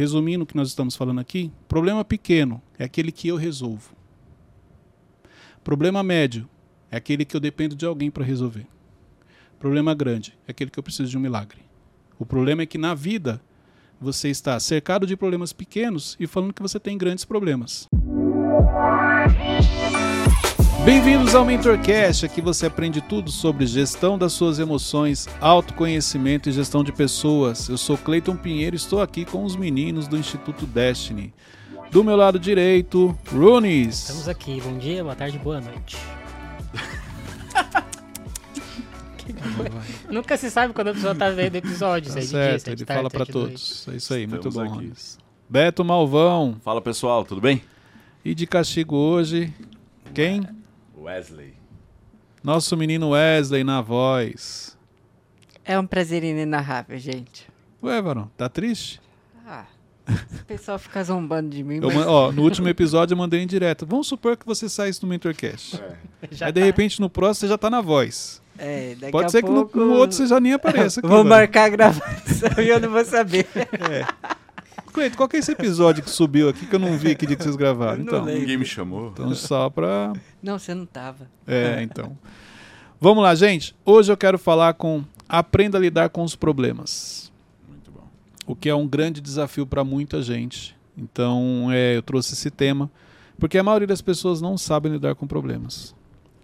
resumindo o que nós estamos falando aqui, problema pequeno é aquele que eu resolvo. Problema médio é aquele que eu dependo de alguém para resolver. Problema grande é aquele que eu preciso de um milagre. O problema é que na vida você está cercado de problemas pequenos e falando que você tem grandes problemas. Bem-vindos ao MentorCast, aqui você aprende tudo sobre gestão das suas emoções, autoconhecimento e gestão de pessoas. Eu sou Cleiton Pinheiro e estou aqui com os meninos do Instituto Destiny. Do meu lado direito, Runes. Estamos aqui, bom dia, boa tarde, boa noite. Nunca se sabe quando a pessoa tá vendo episódio, Tá se é de certo, dia, é de ele tarde, fala é para todos. É isso aí, muito Estamos bom, aqui. Runes. Beto Malvão. Fala pessoal, tudo bem? E de castigo hoje, quem? Wesley. Nosso menino Wesley na voz. É um prazer inenarrável, gente. Ué, Varão, tá triste? Ah, o pessoal fica zombando de mim, Eu mas ó, no último episódio eu mandei em direto. Vamos supor que você saísse no MentorCast. noite. Já Aí de tá. repente no próximo você já tá na voz. é, daqui Pode a ser que no, pouco... no outro você já nem apareça aqui. Vou velho. marcar a gravação e eu não vou saber. Cleito, qual que é esse episódio que subiu aqui que eu não vi que dia que vocês gravaram? Então. Ninguém me chamou. então só pra. Não, você não tava. É, então. Vamos lá, gente. Hoje eu quero falar com Aprenda a lidar com os problemas. Muito bom. o que é um grande desafio para muita gente. Então, é, eu trouxe esse tema porque a maioria das pessoas não sabem lidar com problemas.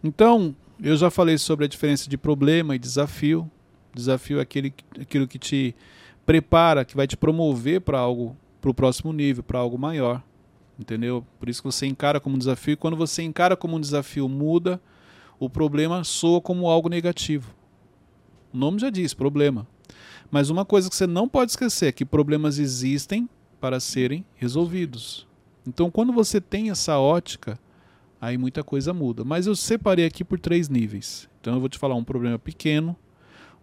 Então, eu já falei sobre a diferença de problema e desafio. Desafio é aquele, aquilo que te prepara, que vai te promover para algo, para o próximo nível, para algo maior. Entendeu? Por isso que você encara como um desafio. E quando você encara como um desafio, muda, o problema soa como algo negativo. O nome já diz, problema. Mas uma coisa que você não pode esquecer é que problemas existem para serem resolvidos. Então, quando você tem essa ótica, aí muita coisa muda. Mas eu separei aqui por três níveis. Então, eu vou te falar um problema pequeno,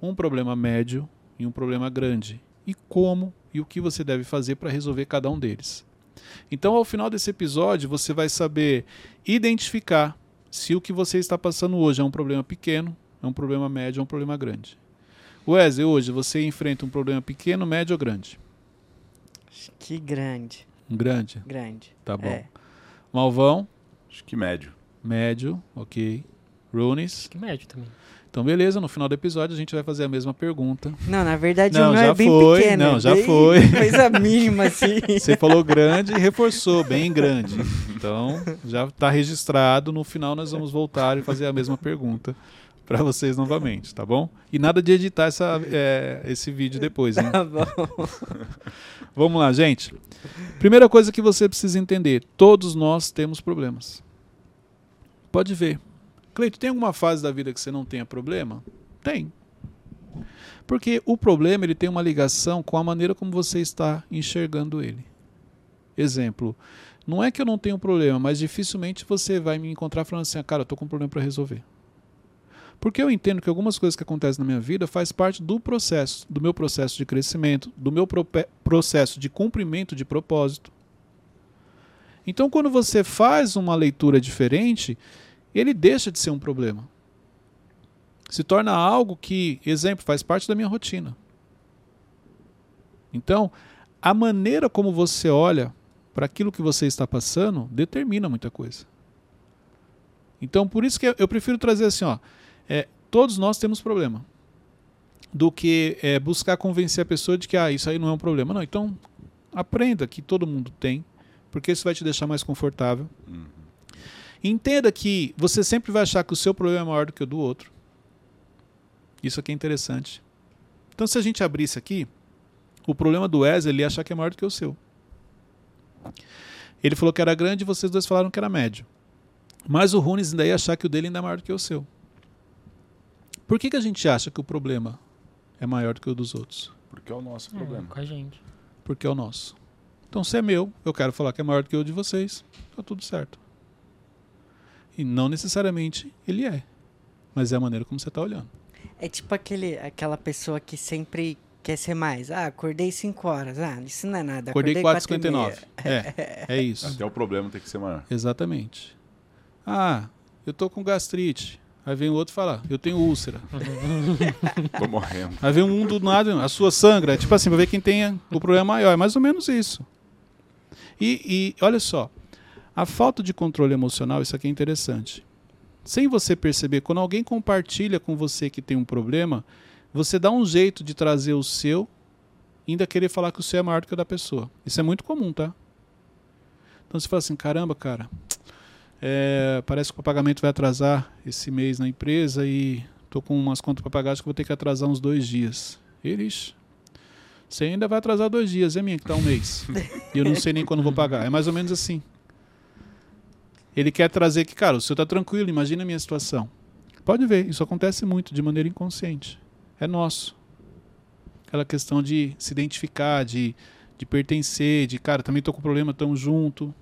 um problema médio e um problema grande. E como e o que você deve fazer para resolver cada um deles. Então, ao final desse episódio, você vai saber identificar se o que você está passando hoje é um problema pequeno, é um problema médio ou um problema grande. Wesley, hoje você enfrenta um problema pequeno, médio ou grande? Que grande, Um grande? grande. Tá bom. É. Malvão, Acho que médio. médio, ok. Runes. Que médio também. Então, beleza, no final do episódio a gente vai fazer a mesma pergunta. Não, na verdade Não, não, já é bem foi, pequeno. não, é já foi. Coisa mínima, assim. Você falou grande e reforçou, bem grande. Então, já está registrado. No final, nós vamos voltar e fazer a mesma pergunta para vocês novamente, tá bom? E nada de editar essa, é, esse vídeo depois, hein? Tá bom. Vamos lá, gente. Primeira coisa que você precisa entender: todos nós temos problemas. Pode ver. Cleito, tem alguma fase da vida que você não tenha problema? Tem. Porque o problema ele tem uma ligação com a maneira como você está enxergando ele. Exemplo, não é que eu não tenho problema, mas dificilmente você vai me encontrar falando assim, ah, cara, eu estou com um problema para resolver. Porque eu entendo que algumas coisas que acontecem na minha vida faz parte do processo, do meu processo de crescimento, do meu processo de cumprimento de propósito. Então, quando você faz uma leitura diferente, ele deixa de ser um problema. Se torna algo que, exemplo, faz parte da minha rotina. Então, a maneira como você olha para aquilo que você está passando determina muita coisa. Então, por isso que eu prefiro trazer assim, ó, é, todos nós temos problema. Do que é, buscar convencer a pessoa de que ah, isso aí não é um problema. Não, então aprenda que todo mundo tem, porque isso vai te deixar mais confortável. Uhum. Entenda que você sempre vai achar que o seu problema é maior do que o do outro. Isso aqui é interessante. Então, se a gente abrisse aqui, o problema do Wesley ele ia achar que é maior do que o seu. Ele falou que era grande e vocês dois falaram que era médio. Mas o Runes ainda ia achar que o dele ainda é maior do que o seu. Por que, que a gente acha que o problema é maior do que o dos outros? Porque é o nosso É, problema. com a gente. Porque é o nosso. Então, se é meu, eu quero falar que é maior do que o de vocês, tá tudo certo. E não necessariamente ele é. Mas é a maneira como você está olhando. É tipo aquele, aquela pessoa que sempre quer ser mais. Ah, acordei 5 horas. Ah, isso não é nada. Acordei quatro e 4h59. meia. É, é isso. Até o problema tem que ser maior. Exatamente. Ah, eu tô com gastrite. Aí vem o outro falar, eu tenho úlcera. Tô morrendo. Aí vem um do nada, a sua sangra. É tipo assim, pra ver quem tem o problema maior. É mais ou menos isso. E, e olha só, a falta de controle emocional, isso aqui é interessante. Sem você perceber, quando alguém compartilha com você que tem um problema, você dá um jeito de trazer o seu ainda querer falar que o seu é maior do que o da pessoa. Isso é muito comum, tá? Então você fala assim, caramba, cara, é, parece que o pagamento vai atrasar esse mês na empresa e tô com umas contas para pagar, acho que vou ter que atrasar uns dois dias. Eles, você ainda vai atrasar dois dias, é minha que tá um mês. e eu não sei nem quando vou pagar. É mais ou menos assim. Ele quer trazer que, cara, o senhor tá tranquilo, imagina a minha situação. Pode ver, isso acontece muito de maneira inconsciente. É nosso. Aquela questão de se identificar, de, de pertencer, de, cara, também tô com problema, tamo junto.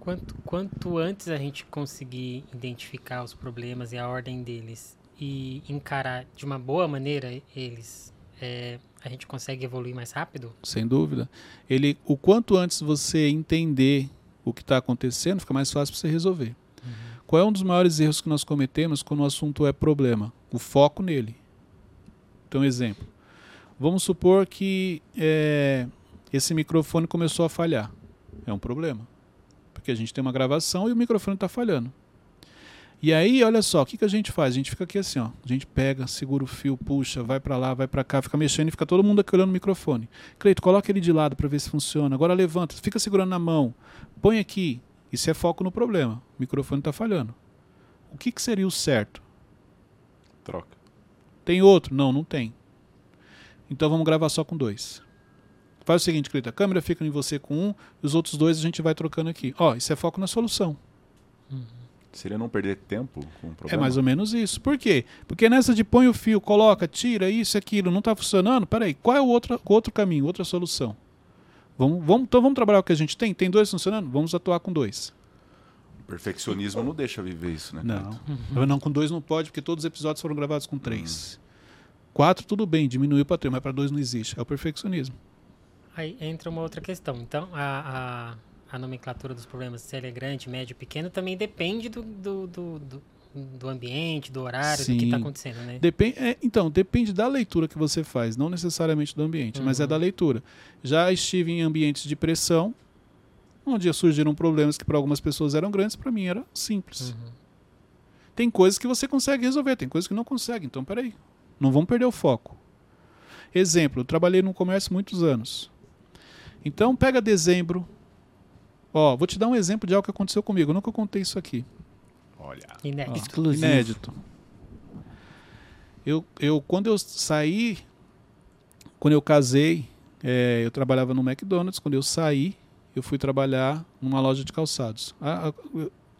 Quanto, quanto antes a gente conseguir identificar os problemas e a ordem deles e encarar de uma boa maneira eles, é, a gente consegue evoluir mais rápido? Sem dúvida. Ele, o quanto antes você entender o que está acontecendo, fica mais fácil para você resolver. Qual é um dos maiores erros que nós cometemos quando o assunto é problema? O foco nele. Então, exemplo. Vamos supor que é, esse microfone começou a falhar. É um problema. Porque a gente tem uma gravação e o microfone está falhando. E aí, olha só, o que, que a gente faz? A gente fica aqui assim, ó. A gente pega, segura o fio, puxa, vai para lá, vai para cá, fica mexendo e fica todo mundo aqui olhando o microfone. Cleito, coloca ele de lado para ver se funciona. Agora levanta, fica segurando na mão. Põe aqui. Isso é foco no problema. O microfone está falhando. O que, que seria o certo? Troca. Tem outro? Não, não tem. Então vamos gravar só com dois. Faz o seguinte, Cleito, a câmera fica em você com um, e os outros dois a gente vai trocando aqui. Ó, isso é foco na solução. Seria não perder tempo com o É problema? mais ou menos isso. Por quê? Porque nessa de põe o fio, coloca, tira, isso, aquilo, não está funcionando, peraí, qual é o outro, outro caminho, outra solução? Vamos, vamos, então vamos trabalhar o que a gente tem? Tem dois funcionando? Vamos atuar com dois. O perfeccionismo não deixa viver isso, né? Não. Cleito? Não, com dois não pode, porque todos os episódios foram gravados com três. Quatro, tudo bem, diminuiu para três, mas para dois não existe. É o perfeccionismo. Aí entra uma outra questão. Então, a, a, a nomenclatura dos problemas, se ele é grande, médio, pequeno, também depende do, do, do, do, do ambiente, do horário, do que Sim. está acontecendo, né? Depende, é, então, depende da leitura que você faz, não necessariamente do ambiente, mas é Uhum. da leitura. Já estive em ambientes de pressão, onde surgiram problemas que para algumas pessoas eram grandes, para mim era simples. Uhum. Tem coisas que você consegue resolver, tem coisas que não consegue. Então, peraí, não vamos perder o foco. Exemplo, eu trabalhei no comércio muitos anos. Então, pega dezembro. Ó, vou te dar um exemplo de algo que aconteceu comigo. Eu nunca contei isso aqui. Olha. Inédito. Exclusivo. Inédito. Eu, eu, quando eu saí, quando eu casei, é, eu trabalhava no McDonald's. Quando eu saí, eu fui trabalhar numa loja de calçados. A, a,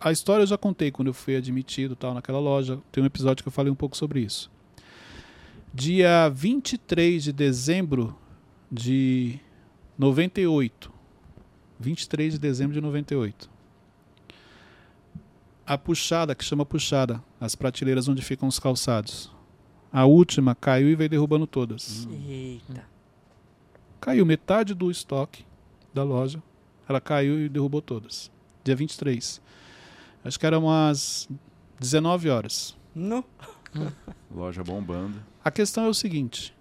a história eu já contei quando eu fui admitido tal naquela loja. Tem um episódio que eu falei um pouco sobre isso. Dia 23 de dezembro de 98. 23 de dezembro de 98 a puxada, que chama puxada, as prateleiras onde ficam os calçados. A última caiu e veio derrubando todas. Eita. Caiu metade do estoque da loja. Ela caiu e derrubou todas. Dia 23. Acho que eram umas 19 horas. No. Loja bombando. A questão é o seguinte: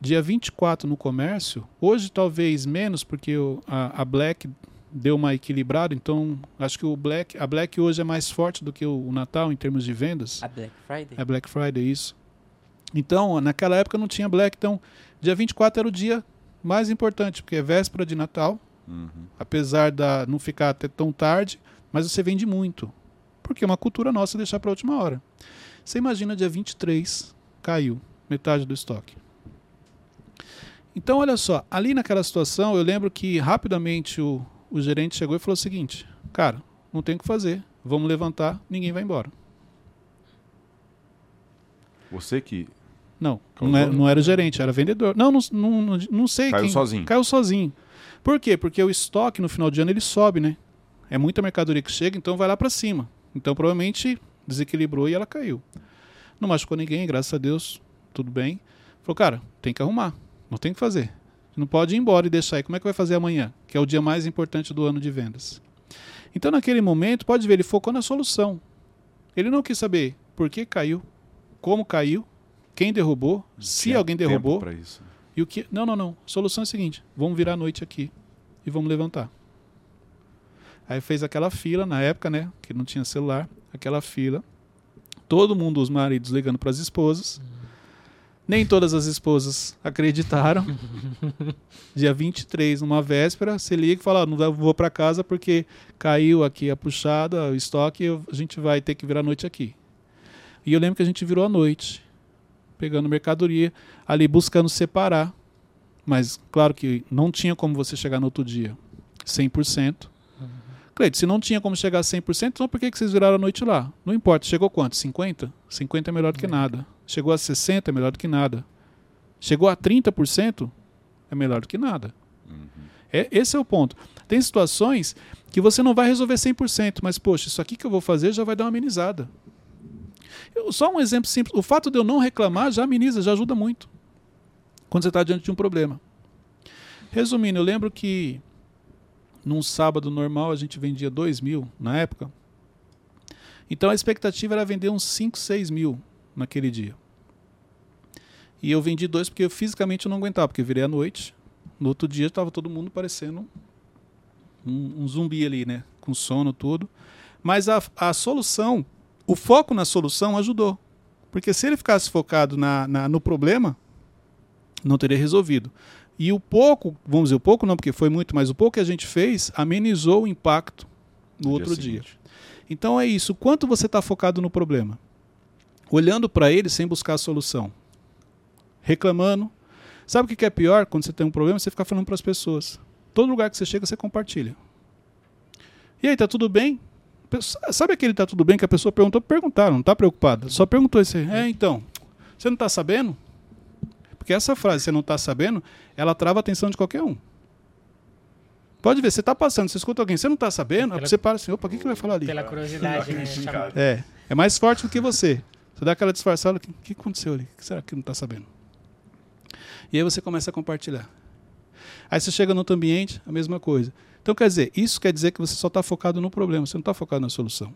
dia 24 no comércio, hoje talvez menos, porque o- a, a Black deu uma equilibrada, então acho que o Black, a Black hoje é mais forte do que o, o Natal em termos de vendas. A Black Friday? É Black Friday, isso. Então, naquela época não tinha Black, então dia 24 era o dia mais importante, porque é véspera de Natal, Uhum. apesar da não ficar até tão tarde, mas você vende muito. Porque é uma cultura nossa deixar para a última hora. Você imagina dia 23, caiu metade do estoque. Então, olha só, ali naquela situação, eu lembro que rapidamente o, o gerente chegou e falou o seguinte: Cara, não tem o que fazer, vamos levantar, ninguém vai embora. Você que Não, Causou? não era, não era gerente, era vendedor. Não, não, não, não- não sei Caiu quem. sozinho. Caiu sozinho. Por quê? Porque o estoque no final de ano ele sobe, né? É muita mercadoria que chega, então vai lá para cima. Então provavelmente desequilibrou e ela caiu. Não machucou ninguém, graças a Deus, tudo bem. Falou, cara, tem que arrumar, não tem o que fazer. Não pode ir embora e deixar aí. Como é que vai fazer amanhã? Que é o dia mais importante do ano de vendas. Então naquele momento, pode ver, ele focou na solução. Ele não quis saber por que caiu, como caiu, quem derrubou, se alguém derrubou e o que. Não, não, não. A solução é a seguinte: vamos virar a noite aqui e vamos levantar. Aí fez aquela fila na época, né? Que não tinha celular, aquela fila. Todo mundo, os maridos ligando para as esposas. Nem todas as esposas acreditaram. Dia 23, numa véspera, você liga e fala: "Ah, não vou para casa porque caiu aqui a puxada, o estoque, a gente vai ter que virar a noite aqui. E eu lembro que a gente virou a noite, pegando mercadoria, ali buscando separar. Mas, claro que não tinha como você chegar no outro dia 100%. Cleide, se não tinha como chegar a 100%, então por que, que vocês viraram a noite lá? Não importa, chegou quanto? 50? 50 é melhor do que É. nada. Chegou a 60 é melhor do que nada. Chegou a 30% é melhor do que nada. Uhum. É, esse é o ponto. Tem situações que você não vai resolver 100%, mas, poxa, isso aqui que eu vou fazer já vai dar uma amenizada. Eu- só um exemplo simples. O fato de eu não reclamar já ameniza, já ajuda muito. Quando você está diante de um problema. Resumindo, eu lembro que num sábado normal a gente vendia 2 mil na época. Então a expectativa era vender uns 5, 6 mil naquele dia. E eu vendi dois porque eu fisicamente eu não aguentava, porque virei à noite. No outro dia estava todo mundo parecendo um, um zumbi ali, né? Com sono, tudo. Mas a, a solução, o foco na solução ajudou. Porque se ele ficasse focado na, na- no problema, não teria resolvido. E o pouco, vamos dizer, o pouco não, porque foi muito, mas o pouco que a gente fez amenizou o impacto no outro dia. seguinte. Então é isso. Quanto você está focado no problema? Olhando para ele sem buscar a solução. Reclamando. Sabe o que é pior quando você tem um problema? Você ficar falando para as pessoas. Todo lugar que você chega, você compartilha. E aí, tá tudo bem? Sabe aquele tá tudo bem que a pessoa perguntou? Perguntaram, não tá preocupada. Só perguntou isso aí. É, então, você não tá sabendo? Porque essa frase, você não tá sabendo, ela trava a atenção de qualquer um. Pode ver, você tá passando, você escuta alguém, você não tá sabendo? Pela- você para assim, opa, o que, que vai falar ali? Pela curiosidade, né? É, é mais forte do que você. Você dá aquela disfarçada, o que, que aconteceu ali? O que será que não está sabendo? E aí você começa a compartilhar. Aí você chega no outro ambiente, a mesma coisa. Então, quer dizer, isso quer dizer que você só está focado no problema, você não está focado na solução.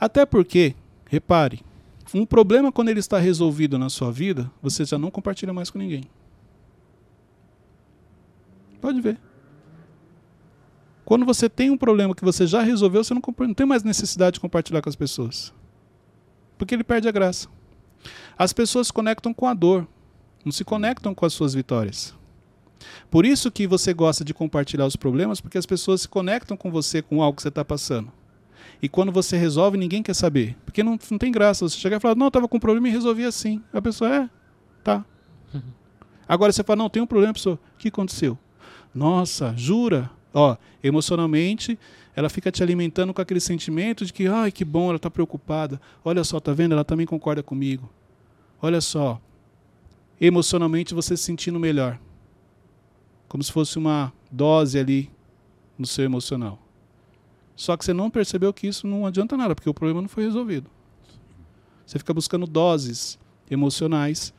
Até porque, repare, um problema quando ele está resolvido na sua vida, você já não compartilha mais com ninguém. Pode ver. Quando você tem um problema que você já resolveu, você não, não tem mais necessidade de compartilhar com as pessoas. Porque ele perde a graça. As pessoas se conectam com a dor, não se conectam com as suas vitórias. Por isso que você gosta de compartilhar os problemas, porque as pessoas se conectam com você com algo que você está passando. E quando você resolve, ninguém quer saber. Porque não, não tem graça. Você chegar e falar, não, eu estava com um problema e resolvi assim. A pessoa, é, tá. Agora você fala, não, tem um problema, pessoa, o que aconteceu? Nossa, jura? Ó, emocionalmente, ela fica te alimentando com aquele sentimento de que, ai, que bom, ela está preocupada. Olha só, tá vendo? Ela também concorda comigo. Olha só, emocionalmente você se sentindo melhor. Como se fosse uma dose ali no seu emocional. Só que você não percebeu que isso não adianta nada, porque o problema não foi resolvido. Você fica buscando doses emocionais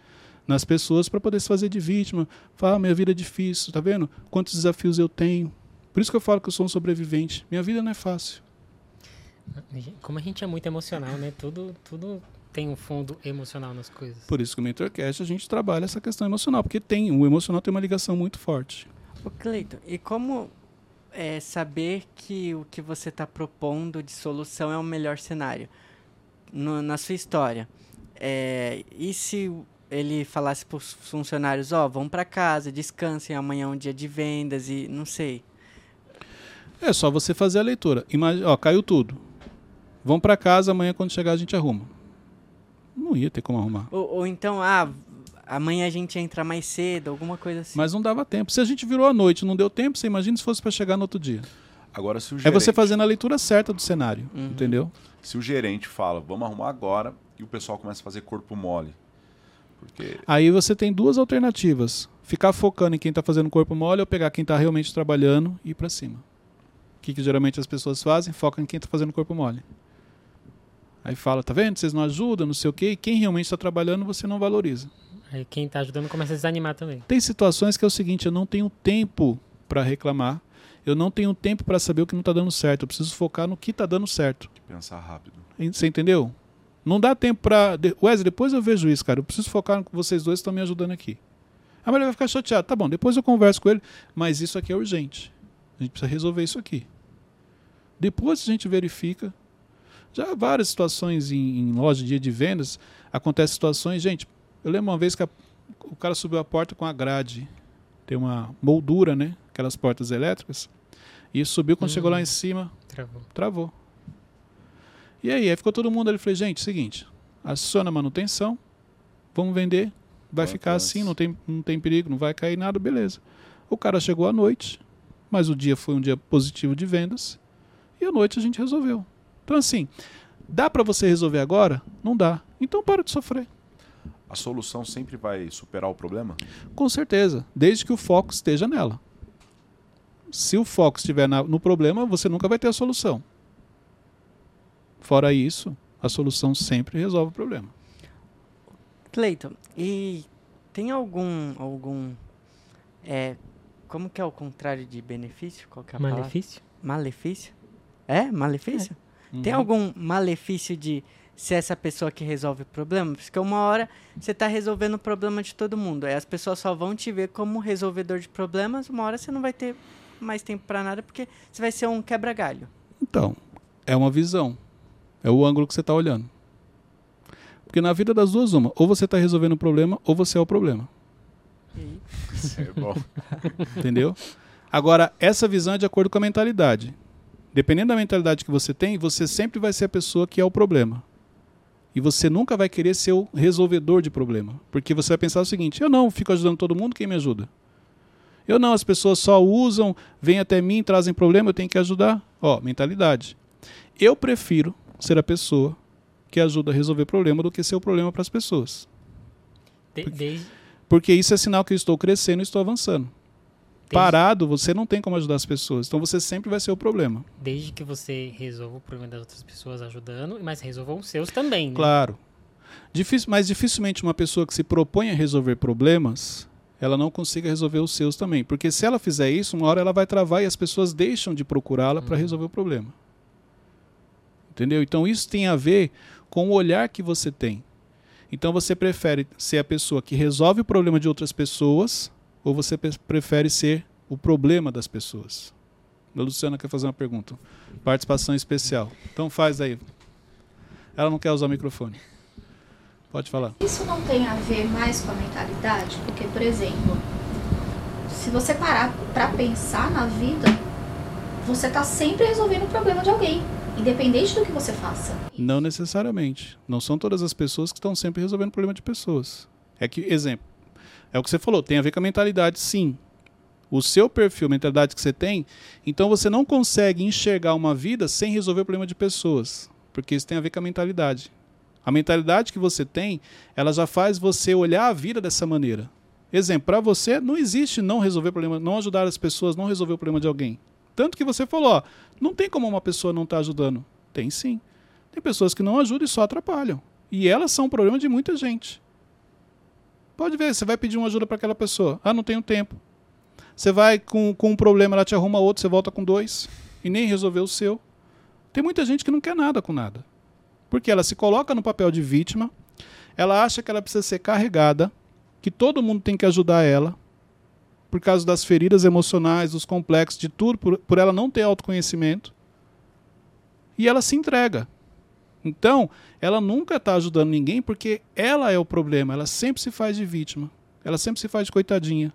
nas pessoas para poder se fazer de vítima. Fala, ah, minha vida é difícil, tá vendo? Quantos desafios eu tenho. Por isso que eu falo que eu sou um sobrevivente. Minha vida não é fácil. Como a gente é muito emocional, né? Tudo, tudo tem um fundo emocional nas coisas. Por isso que o Mentorcast a gente trabalha essa questão emocional, porque tem, o emocional tem uma ligação muito forte. Ô, Cleiton, e como é, saber que o que você está propondo de solução é o melhor cenário? No- na sua história. É, e se ele falasse para os funcionários, ó, vão para casa, descansem, amanhã é um dia de vendas e não sei. É só você fazer a leitura. Imagina, ó, caiu tudo. Vão para casa, amanhã quando chegar a gente arruma. Não ia ter como arrumar. Ou, ou então, ah, amanhã a gente entra mais cedo, alguma coisa assim. Mas não dava tempo. Se a gente virou à noite, não deu tempo, você imagina se fosse para chegar no outro dia. Agora, se o É gerente, você fazendo a leitura certa do cenário, Uhum. entendeu? se o gerente fala, vamos arrumar agora, e o pessoal começa a fazer corpo mole. Porque Aí você tem duas alternativas. Ficar focando em quem está fazendo corpo mole ou pegar quem está realmente trabalhando e ir para cima. O que, que geralmente as pessoas fazem? Focam em quem está fazendo corpo mole. Aí fala, tá vendo? Vocês não ajudam, não sei o quê. E quem realmente está trabalhando, você não valoriza. Aí quem tá ajudando começa a desanimar também. Tem situações que é o seguinte, eu não tenho tempo para reclamar. Eu não tenho tempo para saber o que não está dando certo. Eu preciso focar no que está dando certo. pensar rápido. Você entendeu? Não dá tempo pra. de- Wesley, depois eu vejo isso, cara. Eu preciso focar com vocês dois que estão me ajudando aqui. A mulher vai ficar chateada. Tá bom, depois eu converso com ele, mas isso aqui é urgente. A gente precisa resolver isso aqui. Depois a gente verifica. Já várias situações em, em loja de dia de vendas, acontecem situações, gente. Eu lembro uma vez que a- o cara subiu a porta com a grade. Tem uma moldura, né? Aquelas portas elétricas. E subiu, quando Hum. chegou lá em cima, Travou. travou. E aí, aí ficou todo mundo ali. Falei, gente, seguinte, aciona a manutenção, vamos vender, vai ficar assim, não tem, não tem perigo, não vai cair nada, beleza. O cara chegou à noite, mas o dia foi um dia positivo de vendas, e à noite a gente resolveu. Então, assim, dá para você resolver agora? Não dá. Então para de sofrer. A solução sempre vai superar o problema? Com certeza, desde que o foco esteja nela. Se o foco estiver na- no problema, você nunca vai ter a solução. Fora isso, a solução sempre resolve o problema. Cleiton, e tem algum algum é como que é o contrário de benefício? Qual que é a palavra? Malefício? Malefício? É, malefício? Tem Uhum. algum malefício de ser essa pessoa que resolve o problema? Porque uma hora você está resolvendo o problema de todo mundo. Aí as pessoas só vão te ver como resolvedor de problemas. Uma hora você não vai ter mais tempo para nada porque você vai ser um quebra-galho. Então, é uma visão. É o ângulo que você está olhando. Porque na vida das duas, uma. Ou você está resolvendo o problema, ou você é o problema. Isso é bom. Entendeu? Agora, essa visão é de acordo com a mentalidade. Dependendo da mentalidade que você tem, você sempre vai ser a pessoa que é o problema. E você nunca vai querer ser o resolvedor de problema. Porque você vai pensar o seguinte: eu não fico ajudando todo mundo, quem me ajuda? Eu não, as pessoas só usam, vêm até mim, trazem problema, eu tenho que ajudar. Ó, mentalidade. Eu prefiro ser a pessoa que ajuda a resolver problema do que ser o problema para as pessoas. De- desde, Porque isso é sinal que eu estou crescendo e estou avançando. Parado, você não tem como ajudar as pessoas. Então você sempre vai ser o problema. desde que você resolva o problema das outras pessoas ajudando, mas resolvam os seus também, né? Claro. Difícil, mas dificilmente uma pessoa que se propõe a resolver problemas, ela não consiga resolver os seus também. Porque se ela fizer isso, uma hora ela vai travar e as pessoas deixam de procurá-la para Uhum. resolver o problema. Entendeu? Então isso tem a ver com o olhar que você tem. Então você prefere ser a pessoa que resolve o problema de outras pessoas ou você prefere ser o problema das pessoas? A Luciana quer fazer uma pergunta. Participação especial. Então faz aí. Ela não quer usar o microfone. Pode falar. Isso não tem a ver mais com a mentalidade? Porque, por exemplo, se você parar pra pensar na vida, você tá sempre resolvendo o problema de alguém, independente do que você faça. Não necessariamente. Não são todas as pessoas que estão sempre resolvendo problema de pessoas. É que, exemplo, é o que você falou, tem a ver com a mentalidade, sim. O seu perfil, a mentalidade que você tem, então você não consegue enxergar uma vida sem resolver o problema de pessoas. Porque isso tem a ver com a mentalidade. A mentalidade que você tem, ela já faz você olhar a vida dessa maneira. Exemplo, para você não existe não resolver problema, não ajudar as pessoas, não resolver o problema de alguém. Tanto que você falou, ó, não tem como uma pessoa não estar ajudando. Tem sim. Tem pessoas que não ajudam e só atrapalham. E elas são um problema de muita gente. Pode ver, você vai pedir uma ajuda para aquela pessoa. Ah, não tenho tempo. Você vai com, com um problema, ela te arruma outro, você volta com dois. E nem resolveu o seu. Tem muita gente que não quer nada com nada. Porque ela se coloca no papel de vítima, ela acha que ela precisa ser carregada, que todo mundo tem que ajudar ela, por causa das feridas emocionais, dos complexos, de tudo, por, por ela não ter autoconhecimento. E ela se entrega. Então, ela nunca está ajudando ninguém porque ela é o problema. Ela sempre se faz de vítima. Ela sempre se faz de coitadinha.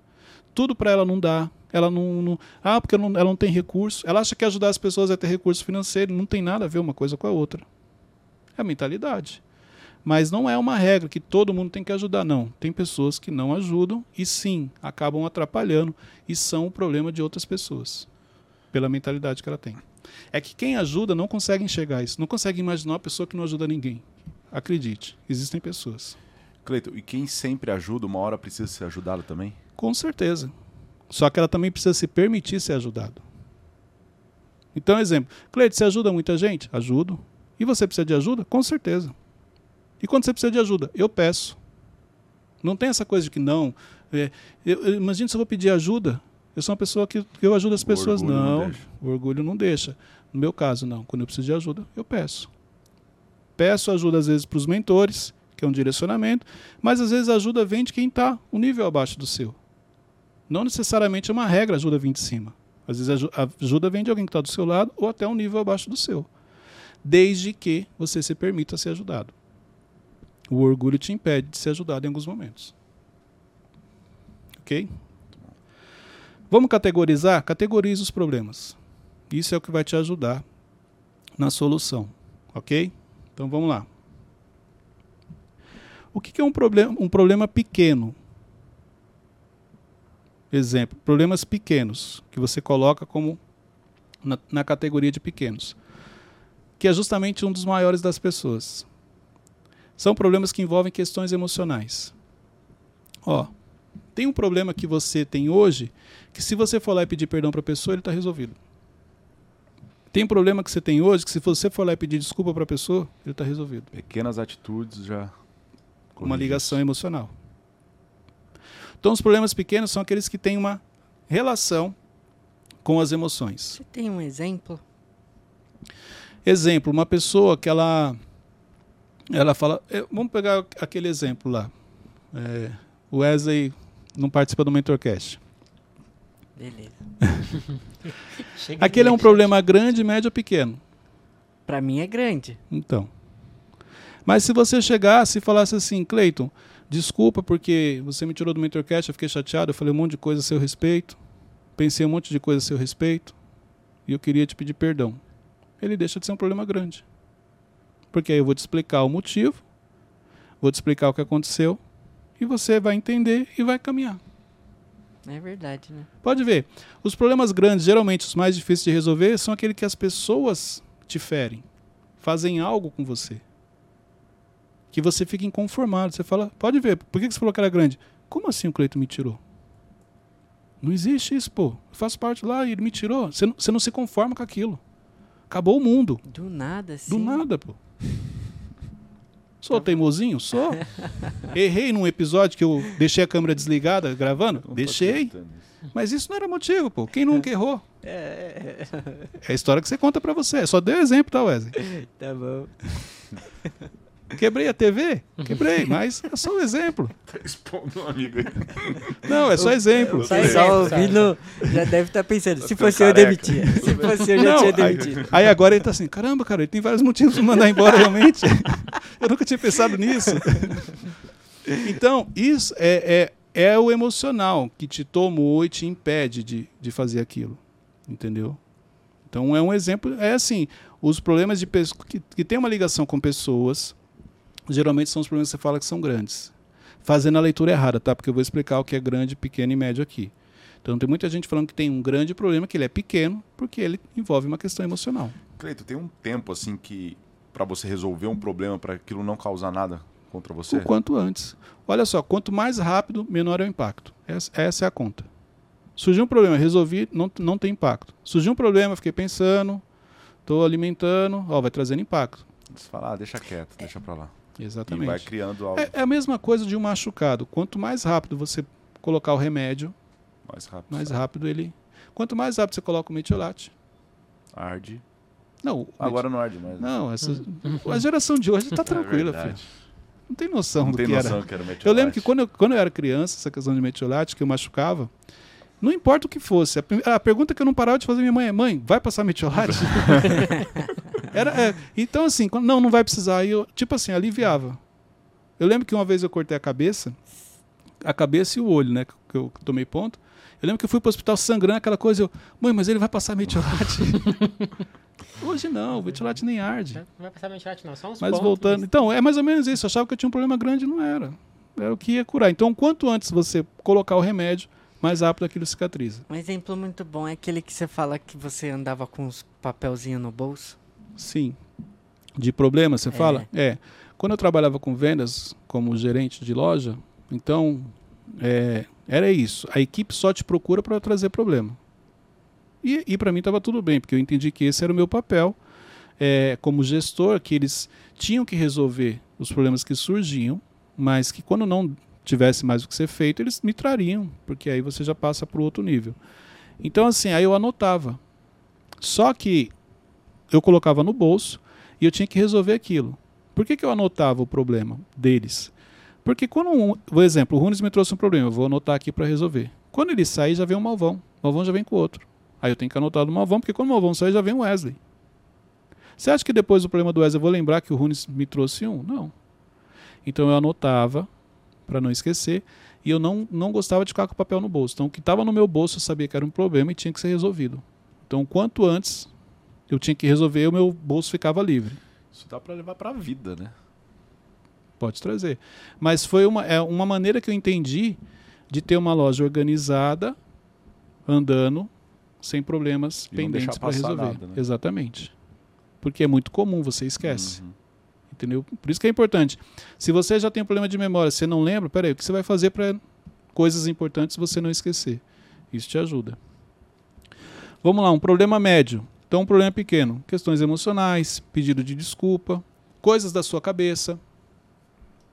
Tudo para ela não dá. Ela não, não- Ah, porque não- ela não tem recurso. Ela acha que ajudar as pessoas é ter recurso financeiro. Não tem nada a ver uma coisa com a outra. É a mentalidade. Mas não é uma regra que todo mundo tem que ajudar, não. Tem pessoas que não ajudam e sim, acabam atrapalhando e são o problema de outras pessoas. Pela mentalidade que ela tem. É que quem ajuda não consegue enxergar isso. Não consegue imaginar uma pessoa que não ajuda ninguém. Acredite, existem pessoas. Cleiton, e quem sempre ajuda, uma hora precisa ser ajudado também? Com certeza. Só que ela também precisa se permitir ser ajudado. Então, exemplo, Cleide, você ajuda muita gente? Ajudo. E você precisa de ajuda? Com certeza. E quando você precisa de ajuda? Eu peço. Não tem essa coisa de que não. é, eu, eu- imagina se eu vou pedir ajuda. Eu sou uma pessoa que, que eu ajudo as O pessoas. orgulho não Não, o orgulho não deixa. No meu caso, não. Quando eu preciso de ajuda, eu peço. Peço ajuda às vezes para os mentores, que é um direcionamento, mas às vezes a ajuda vem de quem está um nível abaixo do seu. Não necessariamente é uma regra ajuda vir de cima. Às vezes a ajuda vem de alguém que está do seu lado ou até um nível abaixo do seu. Desde que você se permita ser ajudado. O orgulho te impede de ser ajudado em alguns momentos. Ok? Vamos categorizar? Categorize os problemas. Isso é o que vai te ajudar na solução. Ok? Então vamos lá. O que é um problema, um problema pequeno? Exemplo, problemas pequenos, que você coloca como na, na categoria de pequenos, que é justamente um dos maiores das pessoas. São problemas que envolvem questões emocionais. Ó, tem um problema que você tem hoje que se você for lá e pedir perdão para a pessoa, ele está resolvido. Tem um problema que você tem hoje que se você for lá e pedir desculpa para a pessoa, ele está resolvido. Pequenas atitudes já. Uma ligação emocional. Então, os problemas pequenos são aqueles que têm uma relação com as emoções. Você tem um exemplo? Exemplo, uma pessoa que ela ela fala, vamos pegar aquele exemplo lá. É, o Wesley não participa do Mentorcast. Beleza. Aquele é um problema grande, médio ou pequeno? Para mim é grande. Então. Mas se você chegasse e falasse assim, Cleiton, desculpa porque você me tirou do Mentorcast, eu fiquei chateado, eu falei um monte de coisa a seu respeito, pensei um monte de coisa a seu respeito, e eu queria te pedir perdão. Ele deixa de ser um problema grande. Porque aí eu vou te explicar o motivo, vou te explicar o que aconteceu, e você vai entender e vai caminhar. É verdade, né? Pode ver. Os problemas grandes, geralmente os mais difíceis de resolver, são aqueles que as pessoas te ferem, fazem algo com você. Que você fica inconformado. Você fala, pode ver, por que você falou que era grande? Como assim o Cleito me tirou? Não existe isso, pô. Eu faço parte lá e ele me tirou. Você não, você não se conforma com aquilo. Acabou o mundo. Do nada, sim. Do nada, pô. Sou teimosinho? Sou. Errei num episódio que eu deixei a câmera desligada gravando? Deixei. Mas isso não era motivo, pô. Quem nunca errou? É a história que você conta pra você. Só deu exemplo, tá, Wesley? Tá bom. Quebrei a TV? Quebrei, mas é só um exemplo. Tá expondo um amigo aí. Não, é só exemplo. Só Sabe? ouvindo, já deve estar pensando. Se fosse eu, eu demitia. Se fosse eu, já Não, tinha aí, demitido. aí agora ele tá assim, caramba, cara, ele tem vários motivos pra mandar embora realmente. Eu nunca tinha pensado nisso. Então, isso é, é, é o emocional que te tomou e te impede de, de fazer aquilo. Entendeu? Então é um exemplo, é assim, os problemas de que, que tem uma ligação com pessoas, geralmente são os problemas que você fala que são grandes. Fazendo a leitura errada, tá? Porque eu vou explicar o que é grande, pequeno e médio aqui. Então tem muita gente falando que tem um grande problema, que ele é pequeno, porque ele envolve uma questão emocional. Cleito, tem um tempo assim que pra você resolver um problema, pra aquilo não causar nada contra você? O quanto antes. Olha só, quanto mais rápido, menor é o impacto. Essa, essa é a conta. Surgiu um problema, resolvi, não, não tem impacto. Surgiu um problema, fiquei pensando, estou alimentando, ó, vai trazendo impacto. Você fala, ah, deixa quieto, deixa pra lá. E Exatamente. vai criando algo É, é a mesma coisa de um machucado. Quanto mais rápido você colocar o remédio, mais rápido. mais sabe? rápido ele. Quanto mais rápido você coloca o metiolate. Arde. Não, Agora não arde mais. né? Não, essa, a geração de hoje está tranquila, é filho. Não tem noção Não do tem que noção era. que era o Eu lembro que quando eu, quando eu era criança, essa questão de metiolate, que eu machucava, não importa o que fosse. A, a pergunta que eu não parava de fazer minha mãe é: mãe, vai passar metiolate? era, é, então, assim, quando- não, não vai precisar. Aí eu, tipo assim, aliviava. Eu lembro que uma vez eu cortei a cabeça, a cabeça e o olho, né? Que eu tomei ponto. Eu lembro que eu fui pro hospital sangrando, aquela coisa. Eu, mãe, mas ele vai passar metiolate. Hoje não, o metiolate nem arde. Não vai passar mentirate, não. Só uns Mas pontos, voltando. Então, é mais ou menos isso. Eu achava que eu tinha um problema grande e não era. Era o que ia curar. Então, quanto antes você colocar o remédio, mais rápido aquilo cicatriza. Um exemplo muito bom é aquele que você fala que você andava com os papelzinhos no bolso. Sim. De problema, você fala? É. Quando eu trabalhava com vendas como gerente de loja, então é, era isso. A equipe só te procura para trazer problema. E, e para mim estava tudo bem, porque eu entendi que esse era o meu papel é, como gestor, que eles tinham que resolver os problemas que surgiam, mas que quando não tivesse mais o que ser feito, eles me trariam, porque aí você já passa para o outro nível. Então, assim, aí eu anotava. Só que eu colocava no bolso e eu tinha que resolver aquilo. Por que, que eu anotava o problema deles? Porque quando, um, por exemplo, o Runes me trouxe um problema, eu vou anotar aqui para resolver. Quando ele sair, já vem um Malvão. O Malvão já vem com outro. Aí eu tenho que anotar do Malvão, porque quando o Malvão sair, já vem o Wesley. Você acha que depois do problema do Wesley eu vou lembrar que o Runes me trouxe um? Não. Então eu anotava para não esquecer e eu não, não gostava de ficar com o papel no bolso. Então o que estava no meu bolso eu sabia que era um problema e tinha que ser resolvido. Então quanto antes eu tinha que resolver, o meu bolso ficava livre. Isso dá para levar para a vida, né? Pode trazer. Mas foi uma, é uma maneira que eu entendi de ter uma loja organizada, andando, sem problemas E pendentes para resolver. nada, né? Exatamente. Porque é muito comum, você esquece. Uhum. Entendeu? Por isso que é importante. Se você já tem um problema de memória, você não lembra, peraí, o que você vai fazer para coisas importantes você não esquecer? Isso te ajuda. Vamos lá, um problema médio. Então, um problema pequeno. Questões emocionais, pedido de desculpa, coisas da sua cabeça.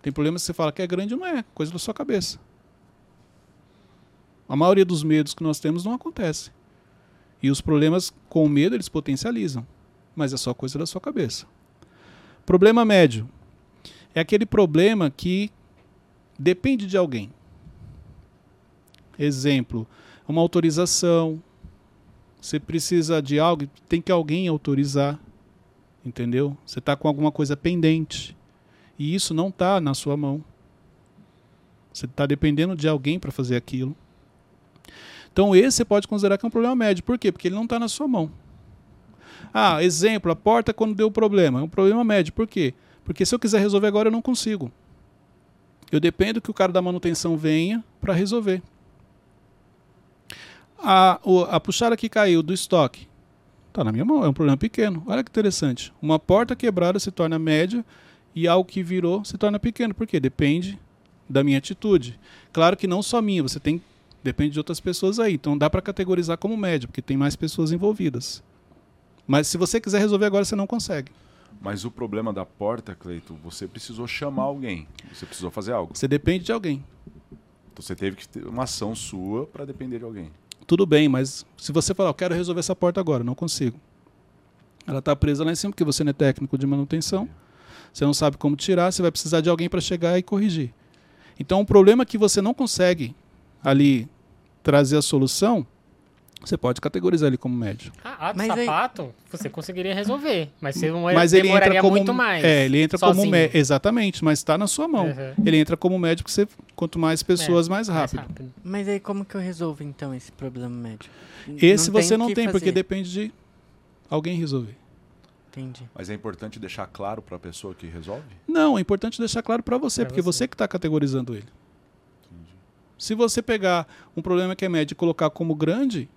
Tem problemas que você fala que é grande, não é, coisa da sua cabeça. A maioria dos medos que nós temos não acontece. E os problemas com medo, eles potencializam. Mas é só coisa da sua cabeça. Problema médio é aquele problema que depende de alguém. Exemplo, uma autorização. Você precisa de algo, tem que alguém autorizar. Entendeu? Você está com alguma coisa pendente. E isso não está na sua mão. Você está dependendo de alguém para fazer aquilo. Então, esse você pode considerar que é um problema médio. Por quê? Porque ele não está na sua mão. Ah, exemplo, a porta quando deu problema. É um problema médio. Por quê? Porque se eu quiser resolver agora, eu não consigo. Eu dependo que o cara da manutenção venha para resolver. A, a puxada que caiu do estoque está na minha mão, é um problema pequeno. Olha que interessante. Uma porta quebrada se torna média e algo que virou se torna pequeno. Por quê? Depende da minha atitude. Claro que não só minha, você tem depende de outras pessoas aí. Então dá para categorizar como médio, porque tem mais pessoas envolvidas. Mas se você quiser resolver agora, você não consegue. Mas o problema da porta, Cleito, você precisou chamar alguém. Você precisou fazer algo. Você depende de alguém. Então você teve que ter uma ação sua para depender de alguém. Tudo bem, mas se você falar, eu quero resolver essa porta agora, não consigo. Ela está presa lá em cima porque você não é técnico de manutenção. Você não sabe como tirar, você vai precisar de alguém para chegar e corrigir. Então, um problema que você não consegue ali trazer a solução, você pode categorizar ele como médio. Ah, ah, Mas aí- sapato, você conseguiria resolver. Mas você não mas ele entra como muito mais. É, ele entra como sozinho. médio. Exatamente, mas está na sua mão. Uhum. Ele entra como médio porque você, quanto mais pessoas, mais rápido. Mas aí como que eu resolvo então esse problema médio? Esse tem você não tem, porque fazer. depende de alguém resolver. Entendi. Mas é importante deixar claro para a pessoa que resolve? Não, é importante deixar claro para você, Pra porque você. você que está categorizando ele. Entendi. Se você pegar um problema que é médio e colocar como grande,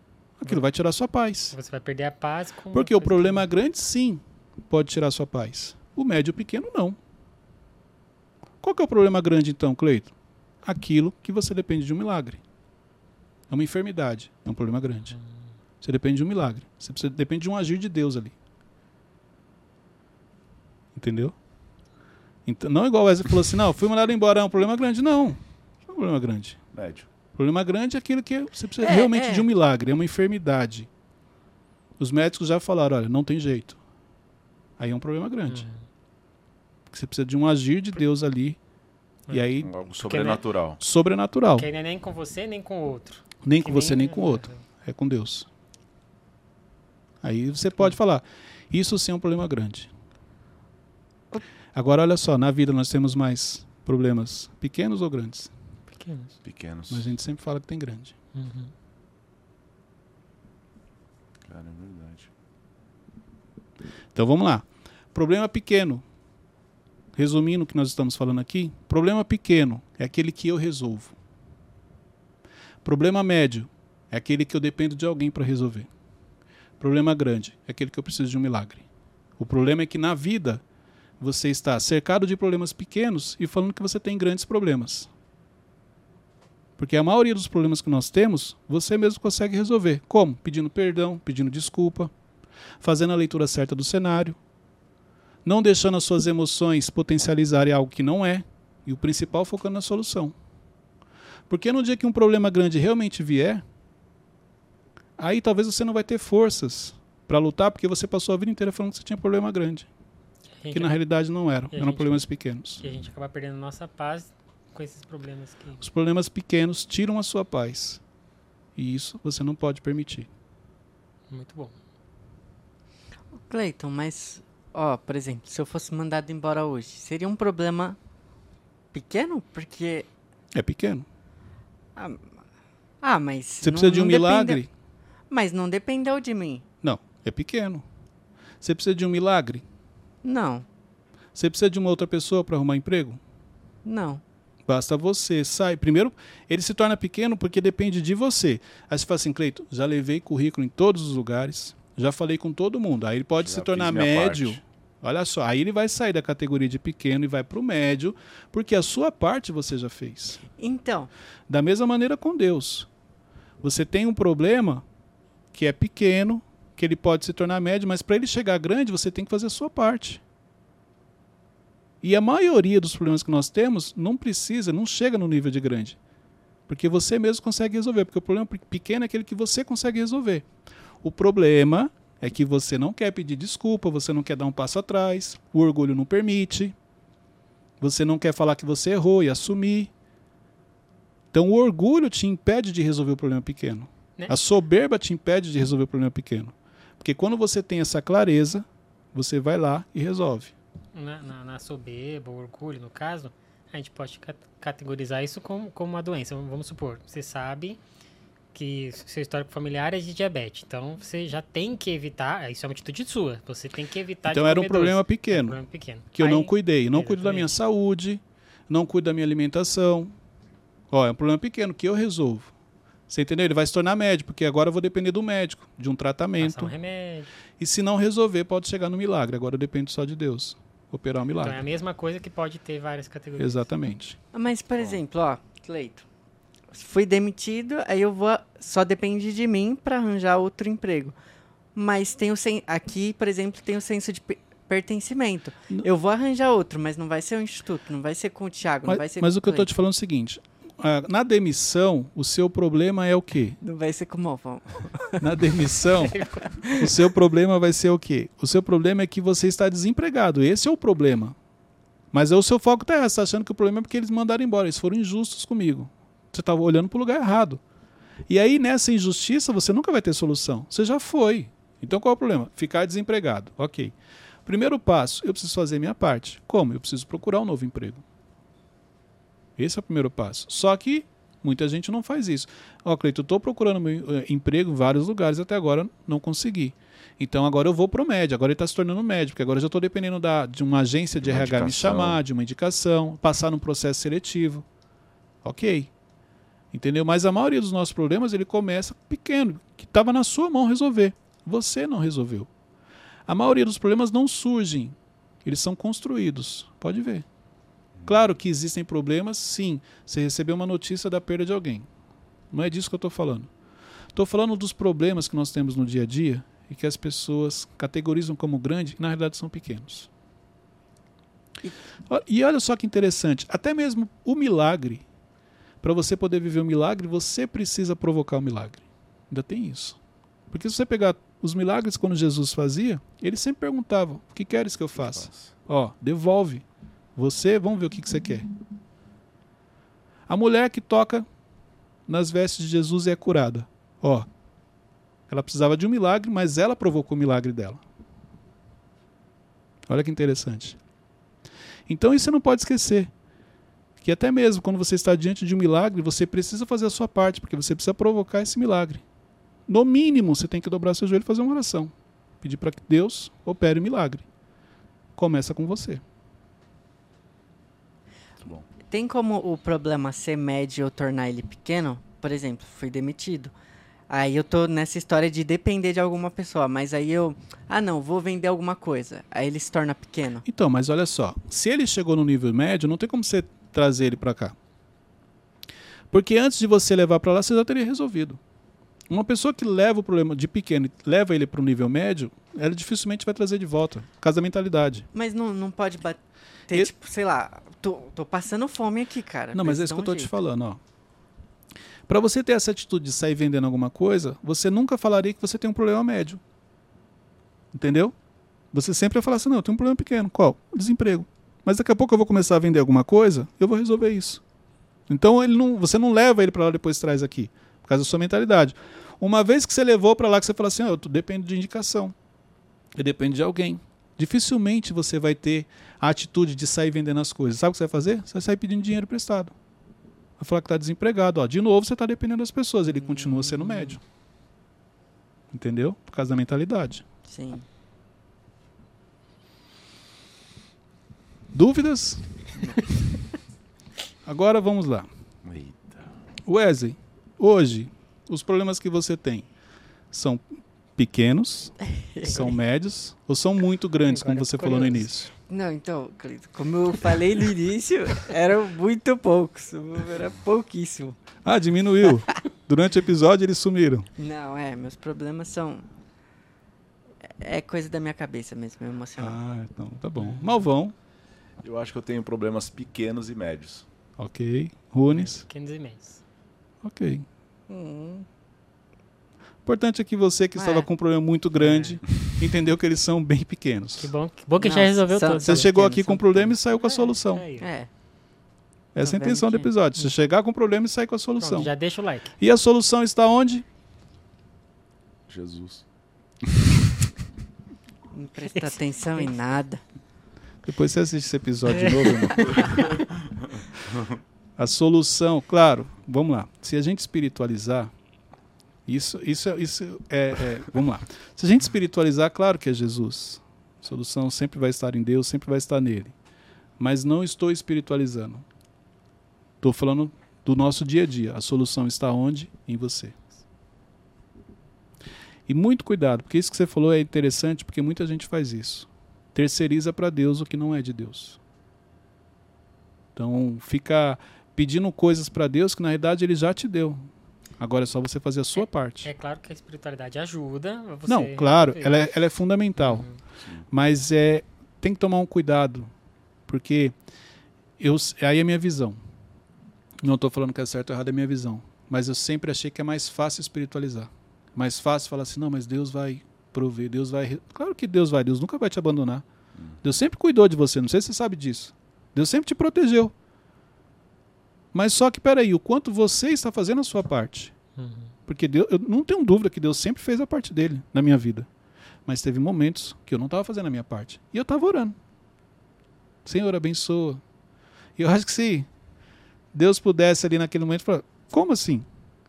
aquilo vai tirar sua paz. Você vai perder a paz com. Porque o problema grande, sim, pode tirar sua paz. O médio o pequeno, não. Qual que é o problema grande, então, Cleito? Aquilo que você depende de um milagre. É uma enfermidade, é um problema grande. Você depende de um milagre. Você precisa, depende de um agir de Deus ali. Entendeu? Então, não igual o Wesley falou assim, não, fui mandado embora, é um problema grande. Não, não é um problema grande. Médio. O problema grande é aquilo que você precisa É, realmente é. de um milagre, é uma enfermidade. Os médicos já falaram, olha, não tem jeito. Aí é um problema grande. Porque você precisa de um agir de Deus ali. E aí, Algo sobrenatural. sobrenatural. Que não é nem com você, nem com o outro. Nem Que com você, nem com o outro. É com Deus. Aí você pode falar, isso sim é um problema grande. Agora, olha só, na vida nós temos mais problemas pequenos ou grandes? Pequenos. Pequenos. Mas a gente sempre fala que tem grande. Uhum. Cara, é verdade. Então vamos lá. Problema pequeno. Resumindo o que nós estamos falando aqui, problema pequeno é aquele que eu resolvo. Problema médio é aquele que eu dependo de alguém para resolver. Problema grande é aquele que eu preciso de um milagre. O problema é que na vida você está cercado de problemas pequenos e falando que você tem grandes problemas. Porque a maioria dos problemas que nós temos, você mesmo consegue resolver. Como? Pedindo perdão, pedindo desculpa, fazendo a leitura certa do cenário, não deixando as suas emoções potencializarem algo que não é, e o principal focando na solução. Porque no dia que um problema grande realmente vier, aí talvez você não vai ter forças para lutar, porque você passou a vida inteira falando que você tinha problema grande. Que na realidade não eram, eram gente- problemas pequenos. E a gente acaba perdendo nossa paz com esses problemas que. Os problemas pequenos tiram a sua paz. E isso você não pode permitir. Muito bom. Cleiton, mas, ó, por exemplo, se eu fosse mandado embora hoje, seria um problema pequeno? Porque. É pequeno. Ah, mas. Você não- precisa de um não depende- milagre? Mas não dependeu de mim. Não, é pequeno. Você precisa de um milagre? Não, Você precisa de uma outra pessoa para arrumar emprego? não. Basta você, sai. Primeiro, ele se torna pequeno porque depende de você. Aí você fala assim, Cleiton, já levei currículo em todos os lugares, já falei com todo mundo. Aí ele pode Já se tornar médio. parte. Olha só, aí ele vai sair da categoria de pequeno e vai para o médio, porque a sua parte você já fez. Então, Da mesma maneira com Deus. Você tem um problema que é pequeno, que ele pode se tornar médio, mas para ele chegar grande, você tem que fazer a sua parte. E a maioria dos problemas que nós temos não precisa, não chega no nível de grande. Porque você mesmo consegue resolver. Porque o problema pe- pequeno é aquele que você consegue resolver. O problema é que você não quer pedir desculpa, você não quer dar um passo atrás, o orgulho não permite, você não quer falar que você errou e assumir. Então o orgulho te impede de resolver o problema pequeno. Né? A soberba te impede de resolver o problema pequeno. Porque quando você tem essa clareza, você vai lá e resolve. Na, na, na soberba, o orgulho, no caso, a gente pode ca- categorizar isso como, como uma doença. Vamos supor, você sabe que seu histórico familiar é de diabetes. Então, você já tem que evitar, isso é uma atitude sua, você tem que evitar Então de era um problema doce. É um pequeno, problema pequeno. que eu não Aí- cuidei. Não cuido da minha Exatamente. saúde, não cuido da minha alimentação. Ó, é um problema pequeno que eu resolvo. Você entendeu? Ele vai se tornar médico, porque agora eu vou depender do médico, de um Passar tratamento. um remédio. E se não resolver, pode chegar no milagre. Agora eu dependo só de Deus. Operar um Então é milagre. a mesma coisa que pode ter várias categorias. Exatamente. mas por exemplo, ó, Cleito, fui demitido, aí eu vou. Só depende de mim para arranjar outro emprego. Mas tem o sen, aqui, por exemplo, tem o senso de pe- pertencimento. N- Eu vou arranjar outro, mas não vai ser o instituto, não vai ser com o Thiago, não vai Mas, ser mas com o que eu Cleiton, te falando é o seguinte: ah, na demissão, o seu problema é o quê? Não vai ser com o Malvão. Na demissão, o seu problema vai ser o quê? O seu problema é que você está desempregado. Esse é o problema. Mas aí o seu foco está tá achando que o problema é porque eles mandaram embora. Eles foram injustos comigo. Você estava olhando para o lugar errado. E aí, nessa injustiça, você nunca vai ter solução. Você já foi. Então, qual é o problema? Ficar desempregado. Ok. Primeiro passo, eu preciso fazer minha parte. Como? Eu preciso procurar um novo emprego. Esse é o primeiro passo. Só que muita gente não faz isso. Ó, Cleito, eu estou procurando meu eh, emprego em vários lugares, até agora não consegui. Então agora eu vou pro médio, agora ele está se tornando médio, porque agora eu já estou dependendo da, de uma agência de De uma RH me indicação. chamar, de uma indicação, passar num processo seletivo. Ok. Entendeu? Mas a maioria dos nossos problemas ele começa pequeno, que estava na sua mão resolver. Você não resolveu. A maioria dos problemas não surgem, eles são construídos. Pode ver. Claro que existem problemas, sim. Você recebeu uma notícia da perda de alguém. Não é disso que eu estou falando. Estou falando dos problemas que nós temos no dia a dia e que as pessoas categorizam como grande e na realidade são pequenos. E olha só que interessante, até mesmo o milagre, para você poder viver o milagre, você precisa provocar o milagre. Ainda tem isso. Porque se você pegar os milagres quando Jesus fazia, ele sempre perguntava: "O que queres que eu faça?" Ó, devolve. Você, vamos ver o que, que você quer. A mulher que toca nas vestes de Jesus e é curada. Ó, ela precisava de um milagre, mas ela provocou o milagre dela. Olha que interessante. Então isso você não pode esquecer. Que até mesmo quando você está diante de um milagre, você precisa fazer a sua parte, porque você precisa provocar esse milagre. No mínimo, você tem que dobrar seu joelho e fazer uma oração. Pedir para que Deus opere o milagre. Começa com você. Tem como o problema ser médio ou tornar ele pequeno? Por exemplo, fui demitido. Aí eu tô nessa história de depender de alguma pessoa, mas aí eu, ah não, vou vender alguma coisa. Aí ele se torna pequeno. Então, mas olha só, se ele chegou no nível médio, não tem como você trazer ele para cá. Porque antes de você levar para lá, você já teria resolvido. Uma pessoa que leva o problema de pequeno e leva ele para o nível médio, ela dificilmente vai trazer de volta. Por causa da mentalidade. Mas não, não pode bater, Eu- tipo, sei lá, tô, tô passando fome aqui, cara. Não, mas é isso que eu tô um te jeito. falando, ó. Para você ter essa atitude de sair vendendo alguma coisa, você nunca falaria que você tem um problema médio. Entendeu? Você sempre vai falar assim: não, eu tenho um problema pequeno. Qual? Desemprego. Mas daqui a pouco eu vou começar a vender alguma coisa, eu vou resolver isso. Então ele não, você não leva ele para lá depois traz aqui, por causa da sua mentalidade. Uma vez que você levou para lá, que você fala assim: oh, eu dependo de indicação, eu dependo de alguém. Dificilmente você vai ter a atitude de sair vendendo as coisas. Sabe o que você vai fazer? Você vai sair pedindo dinheiro emprestado. Vai falar que está desempregado. Ó, de novo, você está dependendo das pessoas. Ele continua sendo médio. Entendeu? Por causa da mentalidade. Sim. Dúvidas? Agora vamos lá. Eita. Wesley, hoje, os problemas que você tem são pequenos, são médios ou são muito grandes, como Agora você ficou falou no início? Não, então, Cleiton, como eu falei no início, eram muito poucos. Era pouquíssimo. Ah, diminuiu. Durante o episódio eles sumiram. Não, é, meus problemas são. É coisa da minha cabeça mesmo, meu emocional. Ah, então tá bom. Malvão, Eu acho que eu tenho problemas pequenos e médios. ok. Runes, Pequenos e médios. ok. Hum, Importante é que você que É. estava com um problema muito grande entendeu que eles são bem pequenos. Que bom que, bom que Não, já resolveu são- tudo. Você chegou aqui com um problema e pequenos. saiu com a solução. Aí, ó. é. Essa é a Tá intenção do episódio. Você chegar com um problema e sair com a Pronto, solução. já deixa o like. E a solução está onde? Jesus. Não presta atenção em nada. Depois você assiste esse episódio de novo, irmão. A solução, claro, vamos lá. Se a gente espiritualizar, isso, isso, isso é, é- Vamos lá. Se a gente espiritualizar, claro que é Jesus. A solução sempre vai estar em Deus, sempre vai estar nele. Mas não estou espiritualizando. Estou falando do nosso dia a dia. A solução está onde? Em você. E muito cuidado, porque isso que você falou é interessante, porque muita gente faz isso terceiriza para Deus o que não é de Deus. Então, fica pedindo coisas para Deus que na realidade ele já te deu. Agora é só você fazer a sua parte. É claro que a espiritualidade ajuda. Você não, claro, ela é, ela é fundamental. Uhum. Mas é, tem que tomar um cuidado, porque eu, aí é a minha visão. Não estou falando que é certo ou errado, é a minha visão. Mas eu sempre achei que é mais fácil espiritualizar. Mais fácil falar assim, não, mas Deus vai prover, Deus vai. re-". Claro que Deus vai, Deus nunca vai te abandonar. Deus sempre cuidou de você, não sei se você sabe disso. Deus sempre te protegeu. Mas só que, peraí, o quanto você está fazendo a sua parte? Uhum. Porque Deus, eu não tenho dúvida que Deus sempre fez a parte dele na minha vida. Mas teve momentos que eu não estava fazendo a minha parte. E eu estava orando. Senhor, abençoa. E eu acho que se Deus pudesse ali naquele momento falar: Como assim?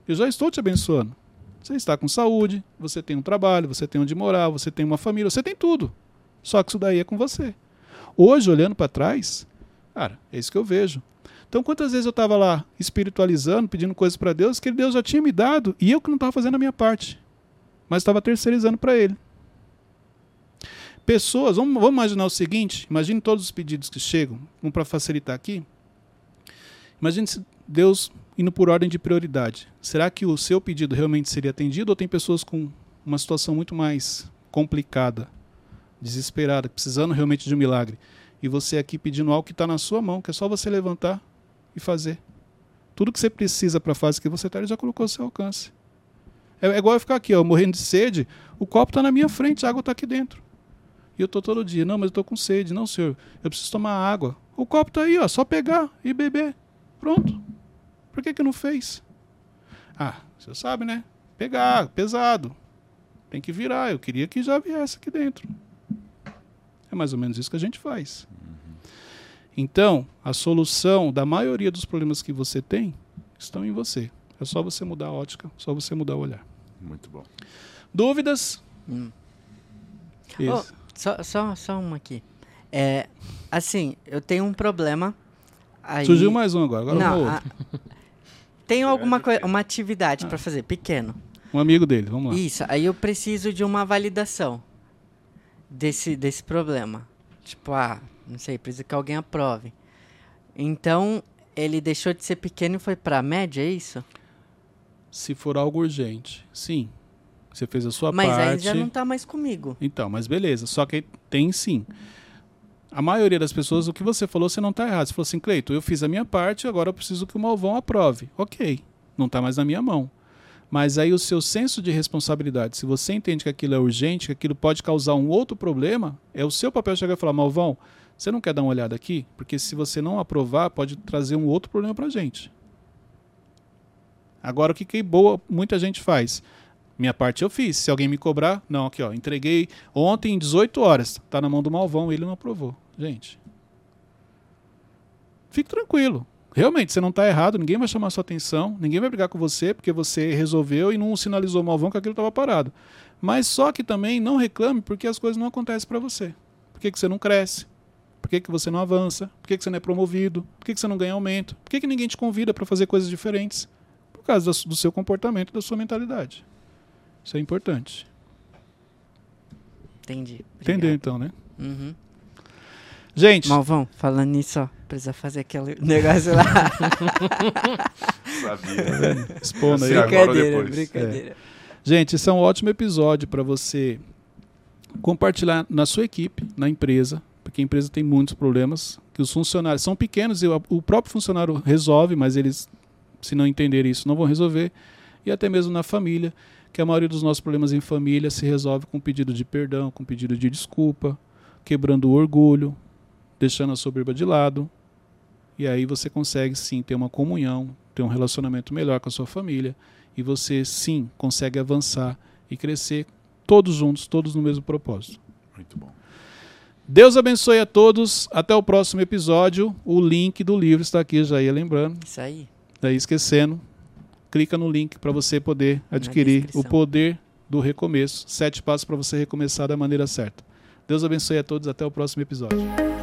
Eu já estou te abençoando. Você está com saúde, você tem um trabalho, você tem onde morar, você tem uma família, você tem tudo. Só que isso daí é com você. Hoje, olhando para trás, cara, é isso que eu vejo. Então, quantas vezes eu estava lá espiritualizando, pedindo coisas para Deus que Deus já tinha me dado e eu que não estava fazendo a minha parte, mas estava terceirizando para Ele. Pessoas, vamos, vamos imaginar o seguinte: imagine todos os pedidos que chegam, vamos para facilitar aqui. Imagine se Deus indo por ordem de prioridade. Será que o seu pedido realmente seria atendido ou tem pessoas com uma situação muito mais complicada, desesperada, precisando realmente de um milagre? E você aqui pedindo algo que está na sua mão, que é só você levantar e fazer. Tudo que você precisa para a fase que você está, ele já colocou ao seu alcance. É, é igual eu ficar aqui, ó, morrendo de sede, o copo está na minha frente, a água está aqui dentro. E eu estou todo dia, não, mas eu estou com sede. Não, senhor, eu preciso tomar água. O copo está aí, ó, só pegar e beber. Pronto. Por que que não fez? Ah, você sabe, né? Pegar, pesado. Tem que virar. Eu queria que já viesse aqui dentro. É mais ou menos isso que a gente faz. Então, a solução da maioria dos problemas que você tem estão em você. É só você mudar a ótica, só você mudar o olhar. Muito bom. Dúvidas? Hum. Isso. Só, só, só uma aqui. É, assim, eu tenho um problema. Aí... Surgiu mais um agora. Agora Não, a- tenho alguma coisa, uma atividade pra fazer, pequeno. um amigo dele, vamos lá. Isso, aí eu preciso de uma validação desse, desse problema. Tipo, ah, não sei, preciso que alguém aprove. Então, ele deixou de ser pequeno e foi pra média, é isso? Se for algo urgente, sim. Você fez a sua Mas parte. aí já não tá mais comigo. Então, mas beleza. Só que tem sim. A maioria das pessoas, o que você falou, você não está errado. Você falou assim, Cleito, eu fiz a minha parte, agora eu preciso que o Malvão aprove. Ok, não está mais na minha mão. Mas aí o seu senso de responsabilidade, se você entende que aquilo é urgente, que aquilo pode causar um outro problema, é o seu papel chegar e falar, Malvão, você não quer dar uma olhada aqui? Porque se você não aprovar, pode trazer um outro problema para a gente. Agora, o que, que boa muita gente faz? Minha parte eu fiz. Se alguém me cobrar, não, aqui ó, entreguei ontem 18 horas. Tá na mão do Malvão, ele não aprovou. Gente. Fique tranquilo. Realmente, você não está errado, ninguém vai chamar sua atenção, ninguém vai brigar com você porque você resolveu e não sinalizou o Malvão que aquilo estava parado. Mas só que também não reclame porque as coisas não acontecem para você. Por que, que você não cresce? Por que, que você não avança? Por que, que você não é promovido? Por que, que você não ganha aumento? Por que, que ninguém te convida para fazer coisas diferentes? Por causa do seu comportamento, da sua mentalidade. Isso é importante. Entendi. Obrigado. Entendeu então, né? Uhum. Gente, Malvão, falando nisso, ó, precisa fazer aquele negócio lá. Sabia. expondo aí. Sim, agora ou brincadeira, brincadeira. Gente, esse é um ótimo episódio para você compartilhar na sua equipe, na empresa, porque a empresa tem muitos problemas, que os funcionários são pequenos e o próprio funcionário resolve, mas eles, se não entenderem isso, não vão resolver, e até mesmo na família, que a maioria dos nossos problemas em família se resolve com pedido de perdão, com pedido de desculpa, quebrando o orgulho, deixando a soberba de lado, e aí você consegue sim ter uma comunhão, ter um relacionamento melhor com a sua família, e você sim consegue avançar e crescer todos juntos, todos no mesmo propósito. Muito bom. Deus abençoe a todos. Até o próximo episódio. O link do livro está aqui, já ia lembrando. Isso aí. Daí esquecendo, clica no link para você poder adquirir o poder do recomeço. Sete passos para você recomeçar da maneira certa. Deus abençoe a todos. Até o próximo episódio.